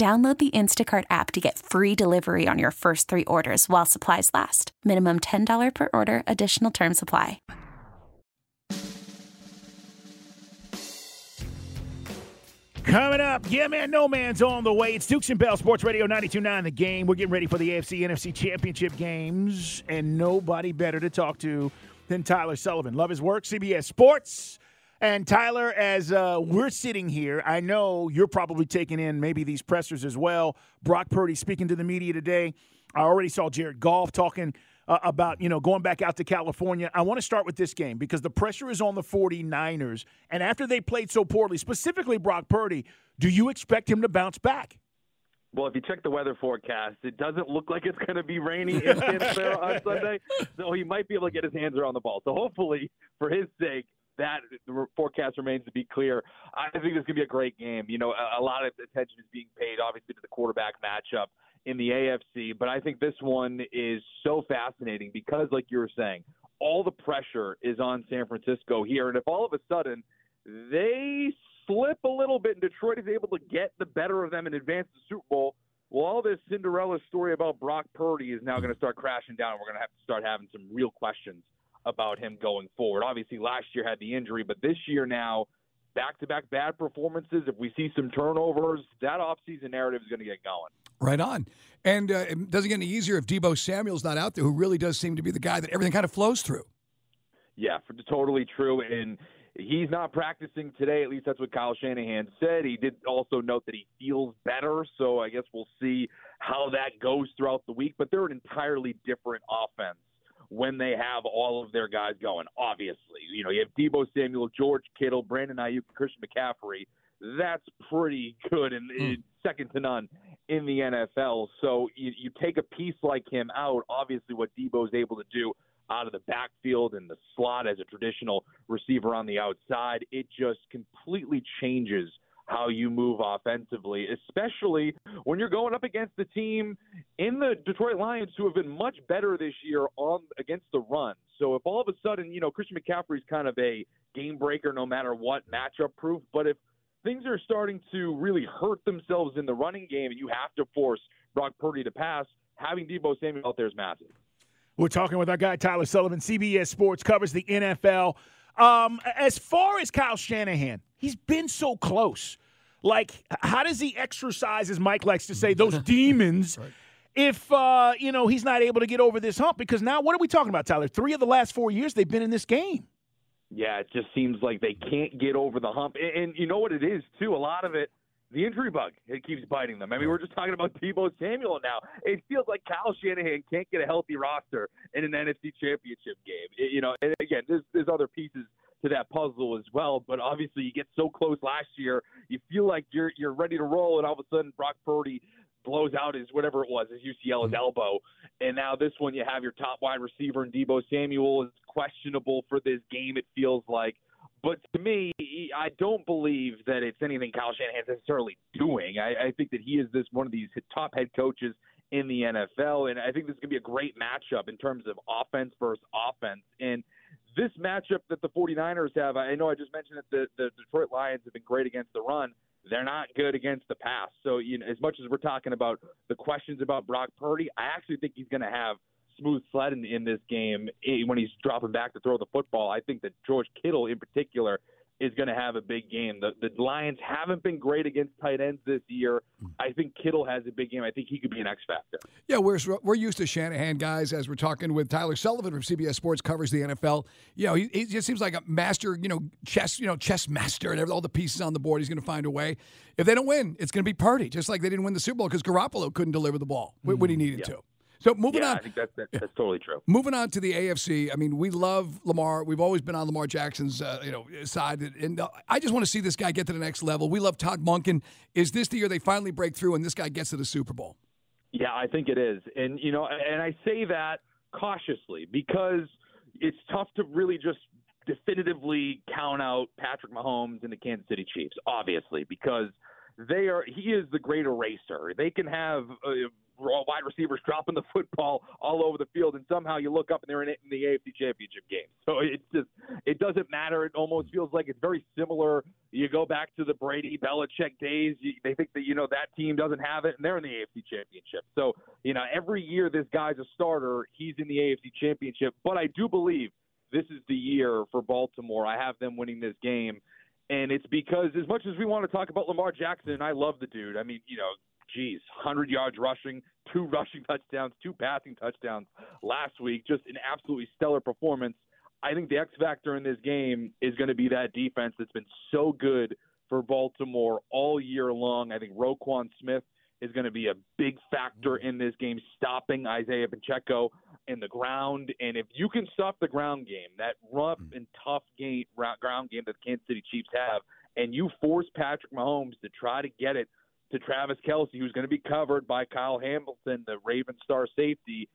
Download the Instacart app to get free delivery on your first three orders while supplies last. Minimum $10 per order, additional term supply. Coming up, yeah, man, no man's on the way. It's Dukes and Bell Sports Radio 92.9 The Game. We're getting ready for the AFC NFC Championship games, and nobody better to talk to than Tyler Sullivan. Love his work, CBS Sports. And Tyler, as uh, we're sitting here, I know you're probably taking in maybe these pressers as well. Brock Purdy speaking to the media today. I already saw Jared Goff talking uh, about, you know, going back out to California. I want to start with this game because the pressure is on the 49ers. And after they played so poorly, specifically Brock Purdy, do you expect him to bounce back? Well, if you check the weather forecast, it doesn't look like it's going to be rainy in Santa on Sunday, so he might be able to get his hands around the ball. So hopefully, for his sake, that the forecast remains to be clear. I think this is going to be a great game. You know, a, a lot of attention is being paid, obviously, to the quarterback matchup in the AFC, but I think this one is so fascinating because, like you were saying, all the pressure is on San Francisco here, and if all of a sudden they slip a little bit and Detroit is able to get the better of them and advance the Super Bowl, well, all this Cinderella story about Brock Purdy is now going to start crashing down. We're going to have to start having some real questions about him going forward. Obviously, last year had the injury, but this year now, back to back bad performances. If we see some turnovers, that offseason narrative is going to get going. Right on. And uh, it doesn't get any easier if Deebo Samuel's not out there, who really does seem to be the guy that everything kind of flows through. Yeah, totally true. And he's not practicing today. At least that's what Kyle Shanahan said. He did also note that he feels better. So I guess we'll see how that goes throughout the week. But they're an entirely different offense when they have all of their guys going. Obviously, you know you have Deebo Samuel, George Kittle, Brandon Aiyuk, Christian McCaffrey. That's pretty good and, mm. second to none in the NFL. So you, you take a piece like him out. Obviously, what Deebo is able to do out of the backfield and the slot as a traditional receiver on the outside, it just completely changes how you move offensively, especially when you're going up against the team in the Detroit Lions who have been much better this year on against the run. So if all of a sudden, you know, Christian McCaffrey's kind of a game breaker no matter what matchup proof, but if things are starting to really hurt themselves in the running game and you have to force Brock Purdy to pass, having Deebo Samuel out there is massive. We're talking with our guy Tyler Sullivan, CBS Sports covers the NFL. Um, as far as Kyle Shanahan, he's been so close. Like, how does he exercise, as Mike likes to say, those demons? right. If uh, you know he's not able to get over this hump, because now what are we talking about, Tyler? Three of the last four years they've been in this game. Yeah, it just seems like they can't get over the hump, and, and you know what it is too. A lot of it the injury bug it keeps biting them. I mean, we're just talking about Deebo Samuel now. It feels like Kyle Shanahan can't get a healthy roster in an NFC Championship game. It, you know, and again, there's there's other pieces to that puzzle as well. But obviously, you get so close last year, you feel like you're you're ready to roll, and all of a sudden, Brock Purdy blows out his whatever it was, his UCL, his mm-hmm. elbow, and now this one you have your top wide receiver and Deebo Samuel is questionable for this game. It feels like. But to me, I don't believe that it's anything Kyle Shanahan's necessarily doing. I, I think that he is this one of these top head coaches in the NFL, and I think this is going to be a great matchup in terms of offense versus offense. And this matchup that the 49ers have, I know I just mentioned that the, the Detroit Lions have been great against the run. They're not good against the pass. So, you know, as much as we're talking about the questions about Brock Purdy, I actually think he's going to have smooth sledding in, this game eh, when he's dropping back to throw the football. I think that George Kittle, in particular, is going to have a big game. The, the Lions haven't been great against tight ends this year. Hmm. I think Kittle has a big game. I think he could be an X factor. Yeah, we're we're used to Shanahan guys as we're talking with Tyler Sullivan from CBS Sports covers the NFL. You know, he, he just seems like a master, you know, chess, you know, chess master and all the pieces on the board. He's going to find a way. If they don't win, it's going to be Purdy, just like they didn't win the Super Bowl because Garoppolo couldn't deliver the ball when he hmm. needed Yeah. to. So moving yeah, on. I think that's, that's, that's totally true. Moving on to the AFC, I mean, we love Lamar. We've always been on Lamar Jackson's, uh, you know, side, and uh, I just want to see this guy get to the next level. We love Todd Monken. Is this the year they finally break through and this guy gets to the Super Bowl? Yeah, I think it is. And, you know, and I say that cautiously because it's tough to really just definitively count out Patrick Mahomes and the Kansas City Chiefs, obviously, because they are he is the great eraser. They can have uh, wide receivers dropping the football all over the field, and somehow you look up and they're in, in the AFC Championship game. So it's just it doesn't matter. It almost feels like it's very similar. You go back to the Brady Belichick days. You, they think that you know that team doesn't have it, and they're in the AFC Championship. So you know every year this guy's a starter. He's in the AFC Championship, but I do believe this is the year for Baltimore. I have them winning this game. And it's because as much as we want to talk about Lamar Jackson, I love the dude. I mean, you know, geez, 100 yards rushing, two rushing touchdowns, two passing touchdowns last week, just an absolutely stellar performance. I think the X factor in this game is going to be that defense that's been so good for Baltimore all year long. I think Roquan Smith is going to be a big factor mm-hmm. in this game, stopping Isaiah Pacheco in the ground. And if you can stop the ground game, that rough mm. and tough game, ground game that the Kansas City Chiefs have, and you force Patrick Mahomes to try to get it to Travis Kelce, who's going to be covered by Kyle Hamilton, the Raven star safety,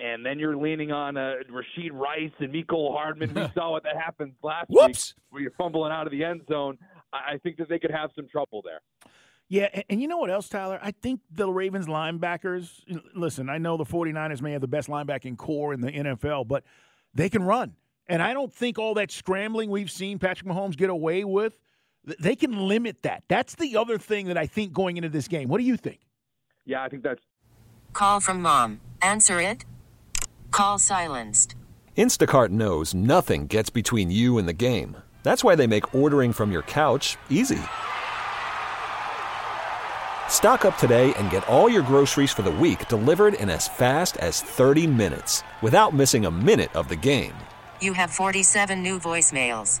and then you're leaning on uh, Rashee Rice and Mecole Hardman. We saw what that happened last Whoops. week, where you're fumbling out of the end zone. I I think that they could have some trouble there. Yeah, and, and you know what else, Tyler? I think the Ravens linebackers, listen, I know the 49ers may have the best linebacking core in the NFL, but they can run. And I don't think all that scrambling we've seen Patrick Mahomes get away with, th- they can limit that. That's the other thing that I think going into this game. What do you think? Yeah, I think that's Call from mom. Answer it. Call silenced. Instacart knows nothing gets between you and the game. That's why they make ordering from your couch easy. Stock up today and get all your groceries for the week delivered in as fast as 30 minutes without missing a minute of the game. You have 47 new voicemails.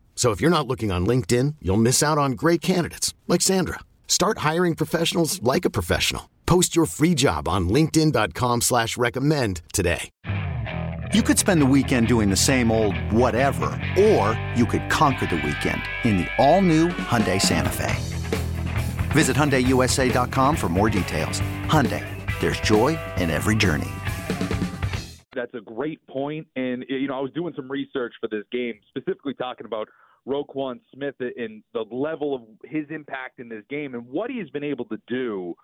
So if you're not looking on LinkedIn, you'll miss out on great candidates like Sandra. Start hiring professionals like a professional. Post your free job on linkedin.com slash recommend today. You could spend the weekend doing the same old whatever, or you could conquer the weekend in the all-new Hyundai Santa Fe. Visit HyundaiUSA.com for more details. Hyundai, there's joy in every journey. That's a great point. And, you know, I was doing some research for this game, specifically talking about Roquan Smith and the level of his impact in this game and what he's been able to do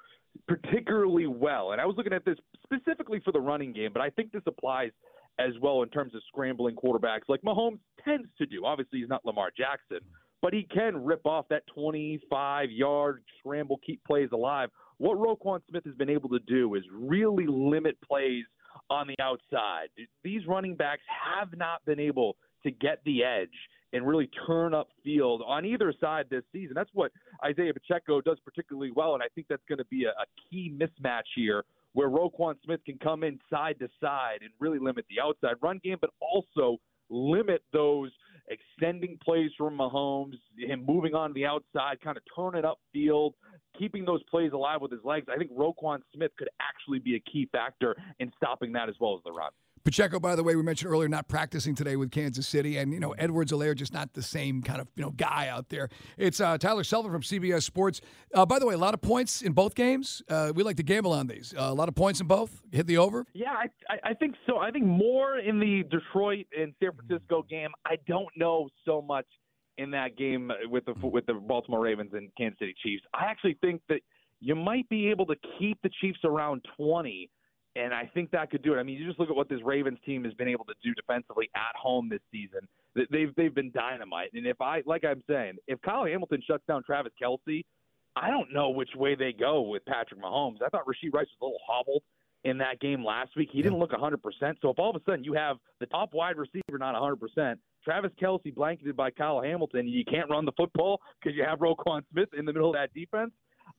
particularly well. And I was looking at this specifically for the running game, but I think this applies as well in terms of scrambling quarterbacks like Mahomes tends to do. Obviously, he's not Lamar Jackson, but he can rip off that 25 yard scramble, keep plays alive. What Roquan Smith has been able to do is really limit plays on the outside. These running backs have not been able to get the edge and really turn up field on either side this season. That's what Isaiah Pacheco does particularly well, and I think that's going to be a, a key mismatch here where Roquan Smith can come in side to side and really limit the outside run game, but also limit those extending plays from Mahomes, him moving on the outside, kind of turning up field, keeping those plays alive with his legs. I think Roquan Smith could actually be a key factor in stopping that as well as the run. Pacheco, by the way, we mentioned earlier, not practicing today with Kansas City, and you know Edwards-Helaire just not the same kind of you know guy out there. It's uh, Tyler Sullivan from CBS Sports. Uh, by the way, a lot of points in both games. Uh, we like to gamble on these. Uh, a lot of points in both. Hit the over. Yeah, I, I, I think so. I think more in the Detroit and San Francisco game. I don't know so much in that game with the with the Baltimore Ravens and Kansas City Chiefs. I actually think that you might be able to keep the Chiefs around 20 and I think that could do it. I mean, you just look at what this Ravens team has been able to do defensively at home this season. They've they've been dynamite. And if I like I'm saying, if Kyle Hamilton shuts down Travis Kelce, I don't know which way they go with Patrick Mahomes. I thought Rashee Rice was a little hobbled in that game last week. He didn't look 100%. So if all of a sudden you have the top wide receiver not 100%, Travis Kelce blanketed by Kyle Hamilton, you can't run the football because you have Roquan Smith in the middle of that defense,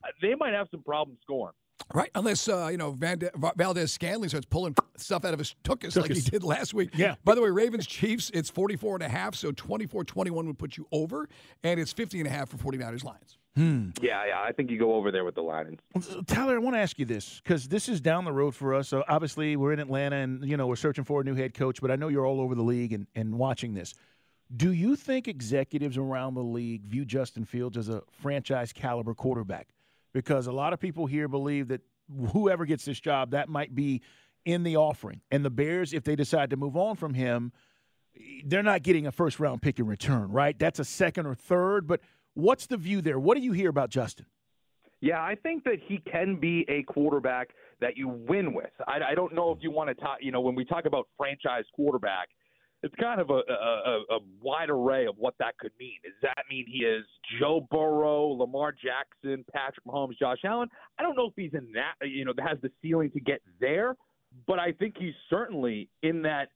uh, they might have some problems scoring. Right, unless uh, you know Van De- Valdes Scantling starts pulling stuff out of his tuchus like he did last week. Yeah. By the way, Ravens Chiefs, it's 44 and a half, so 24-21 would put you over, and it's 50 and a half for 49ers Lions. Hmm. Yeah, yeah, I think you go over there with the Lions. Tyler, I want to ask you this because this is down the road for us. So obviously, we're in Atlanta, and you know we're searching for a new head coach. But I know you're all over the league and, and watching this. Do you think executives around the league view Justin Fields as a franchise caliber quarterback? Because a lot of people here believe that whoever gets this job, that might be in the offering. And the Bears, if they decide to move on from him, they're not getting a first round pick in return, right? That's a second or third. But what's the view there? What do you hear about Justin? Yeah, I think that he can be a quarterback that you win with. I, I don't know if you want to talk, you know, when we talk about franchise quarterback, it's kind of a, a, a wide array of what that could mean. Does that mean he is Joe Burrow, Lamar Jackson, Patrick Mahomes, Josh Allen? I don't know if he's in that, you know, that has the ceiling to get there, but I think he's certainly in that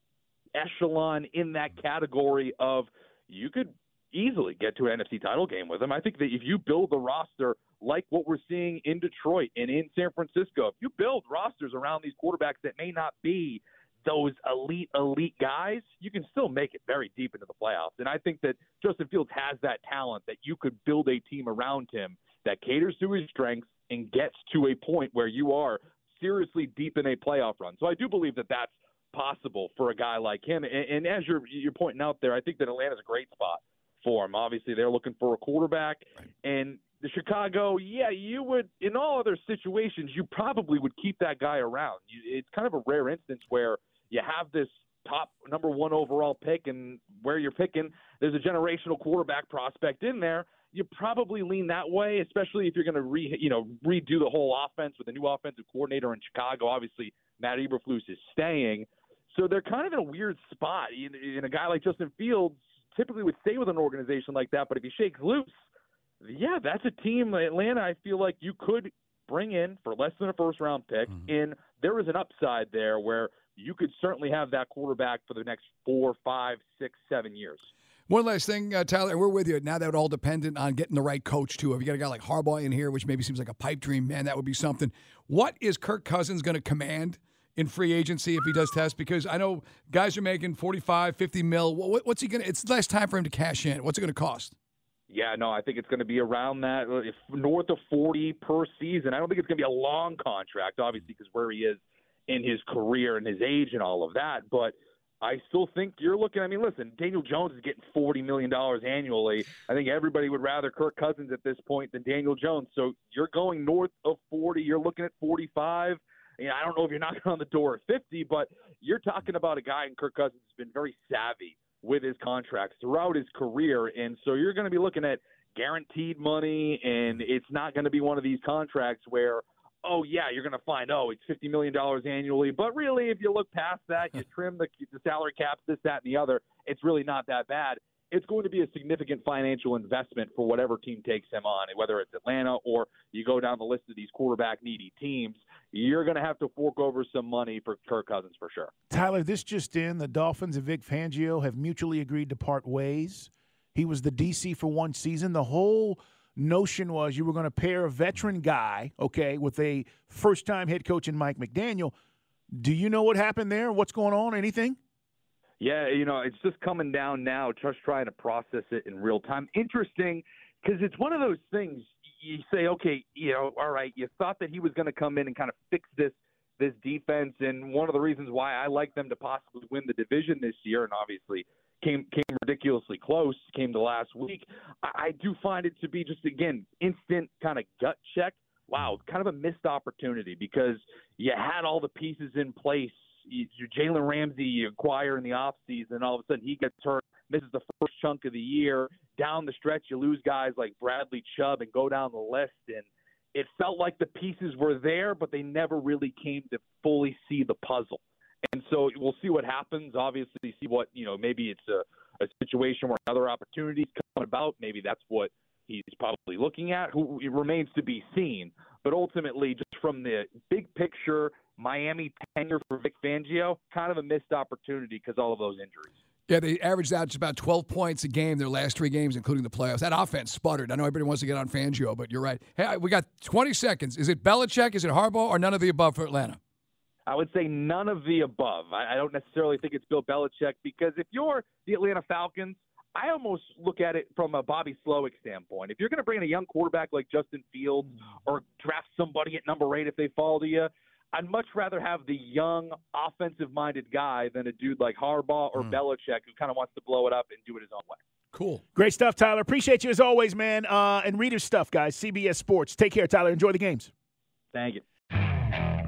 echelon, in that category of you could easily get to an NFC title game with him. I think that if you build the roster like what we're seeing in Detroit and in San Francisco, if you build rosters around these quarterbacks that may not be those elite, elite guys, you can still make it very deep into the playoffs. And I think that Justin Fields has that talent that you could build a team around him that caters to his strengths and gets to a point where you are seriously deep in a playoff run. So I do believe that that's possible for a guy like him. And, and as you're you're pointing out there, I think that Atlanta's a great spot for him. Obviously, they're looking for a quarterback, and the Chicago, yeah, you would in all other situations, you probably would keep that guy around. You, it's kind of a rare instance where you have this top number one overall pick, and where you're picking, there's a generational quarterback prospect in there. You probably lean that way, especially if you're going to re, you know, redo the whole offense with a new offensive coordinator in Chicago. Obviously, Matt Eberflus is staying, so they're kind of in a weird spot. And a guy like Justin Fields typically would stay with an organization like that, but if he shakes loose, yeah, that's a team, Atlanta. I feel like you could bring in for less than a first round pick, mm-hmm. and there is an upside there where you could certainly have that quarterback for the next four, five, six, seven years. One last thing, uh, Tyler, we're with you. Now that would all dependent on getting the right coach, too. If you got a guy like Harbaugh in here, which maybe seems like a pipe dream, man, that would be something. What is Kirk Cousins going to command in free agency if he does test? Because I know guys are making 45, 50 mil. what's he going to, it's last time for him to cash in. What's it going to cost? Yeah, no, I think it's going to be around that, if north of 40 per season. I don't think it's going to be a long contract, obviously, because where he is in his career and his age and all of that. But I still think you're looking. I mean, listen, Daniel Jones is getting forty million dollars annually. I think everybody would rather Kirk Cousins at this point than Daniel Jones. So you're going north of forty. You're looking at forty-five. You know, I don't know if you're knocking on the door at fifty, but you're talking about a guy in Kirk Cousins who's been very savvy with his contracts throughout his career, and so you're going to be looking at guaranteed money, and it's not going to be one of these contracts where oh yeah, you're going to find oh it's fifty million dollars annually. But really, if you look past that, you trim the, the salary caps, this, that, and the other. It's really not that bad. It's going to be a significant financial investment for whatever team takes him on, whether it's Atlanta or you go down the list of these quarterback needy teams. You're going to have to fork over some money for Kirk Cousins for sure. Tyler, this just in: the Dolphins and Vic Fangio have mutually agreed to part ways. He was the DC for one season. The whole notion was you were going to pair a veteran guy, okay, with a first time head coach in Mike McDaniel. Do you know what happened there? What's going on? Anything? Yeah, you know, it's just coming down now, just trying to process it in real time. Interesting because it's one of those things you say, okay, you know, all right, you thought that he was going to come in and kind of fix this this defense, and one of the reasons why I like them to possibly win the division this year, and obviously came came ridiculously close, came to last week. I, I do find it to be just again instant kind of gut check. Wow, kind of a missed opportunity because you had all the pieces in place. You, you Jalen Ramsey you acquire in the off season, all of a sudden he gets hurt. misses the first chunk of the year. Down the stretch, you lose guys like Bradley Chubb and go down the list. And it felt like the pieces were there, but they never really came to fully see the puzzle. And so we'll see what happens. Obviously, see what, you know, maybe it's a, a situation where another opportunities come about. Maybe that's what he's probably looking at. Who remains to be seen. But ultimately, just from the big picture, Miami tenure for Vic Fangio, kind of a missed opportunity because all of those injuries. Yeah, they averaged out just about 12 points a game their last three games, including the playoffs. That offense sputtered. I know everybody wants to get on Fangio, but you're right. Hey, we got 20 seconds. Is it Belichick? Is it Harbaugh? Or none of the above for Atlanta? I would say none of the above. I, I don't necessarily think it's Bill Belichick because if you're the Atlanta Falcons, I almost look at it from a Bobby Slowik standpoint. If you're going to bring in a young quarterback like Justin Fields or draft somebody at number eight if they fall to you, I'd much rather have the young, offensive-minded guy than a dude like Harbaugh or mm. Belichick who kind of wants to blow it up and do it his own way. Cool. Great stuff, Tyler. Appreciate you as always, man. Uh, and read his stuff, guys. CBS Sports. Take care, Tyler. Enjoy the games. Thank you.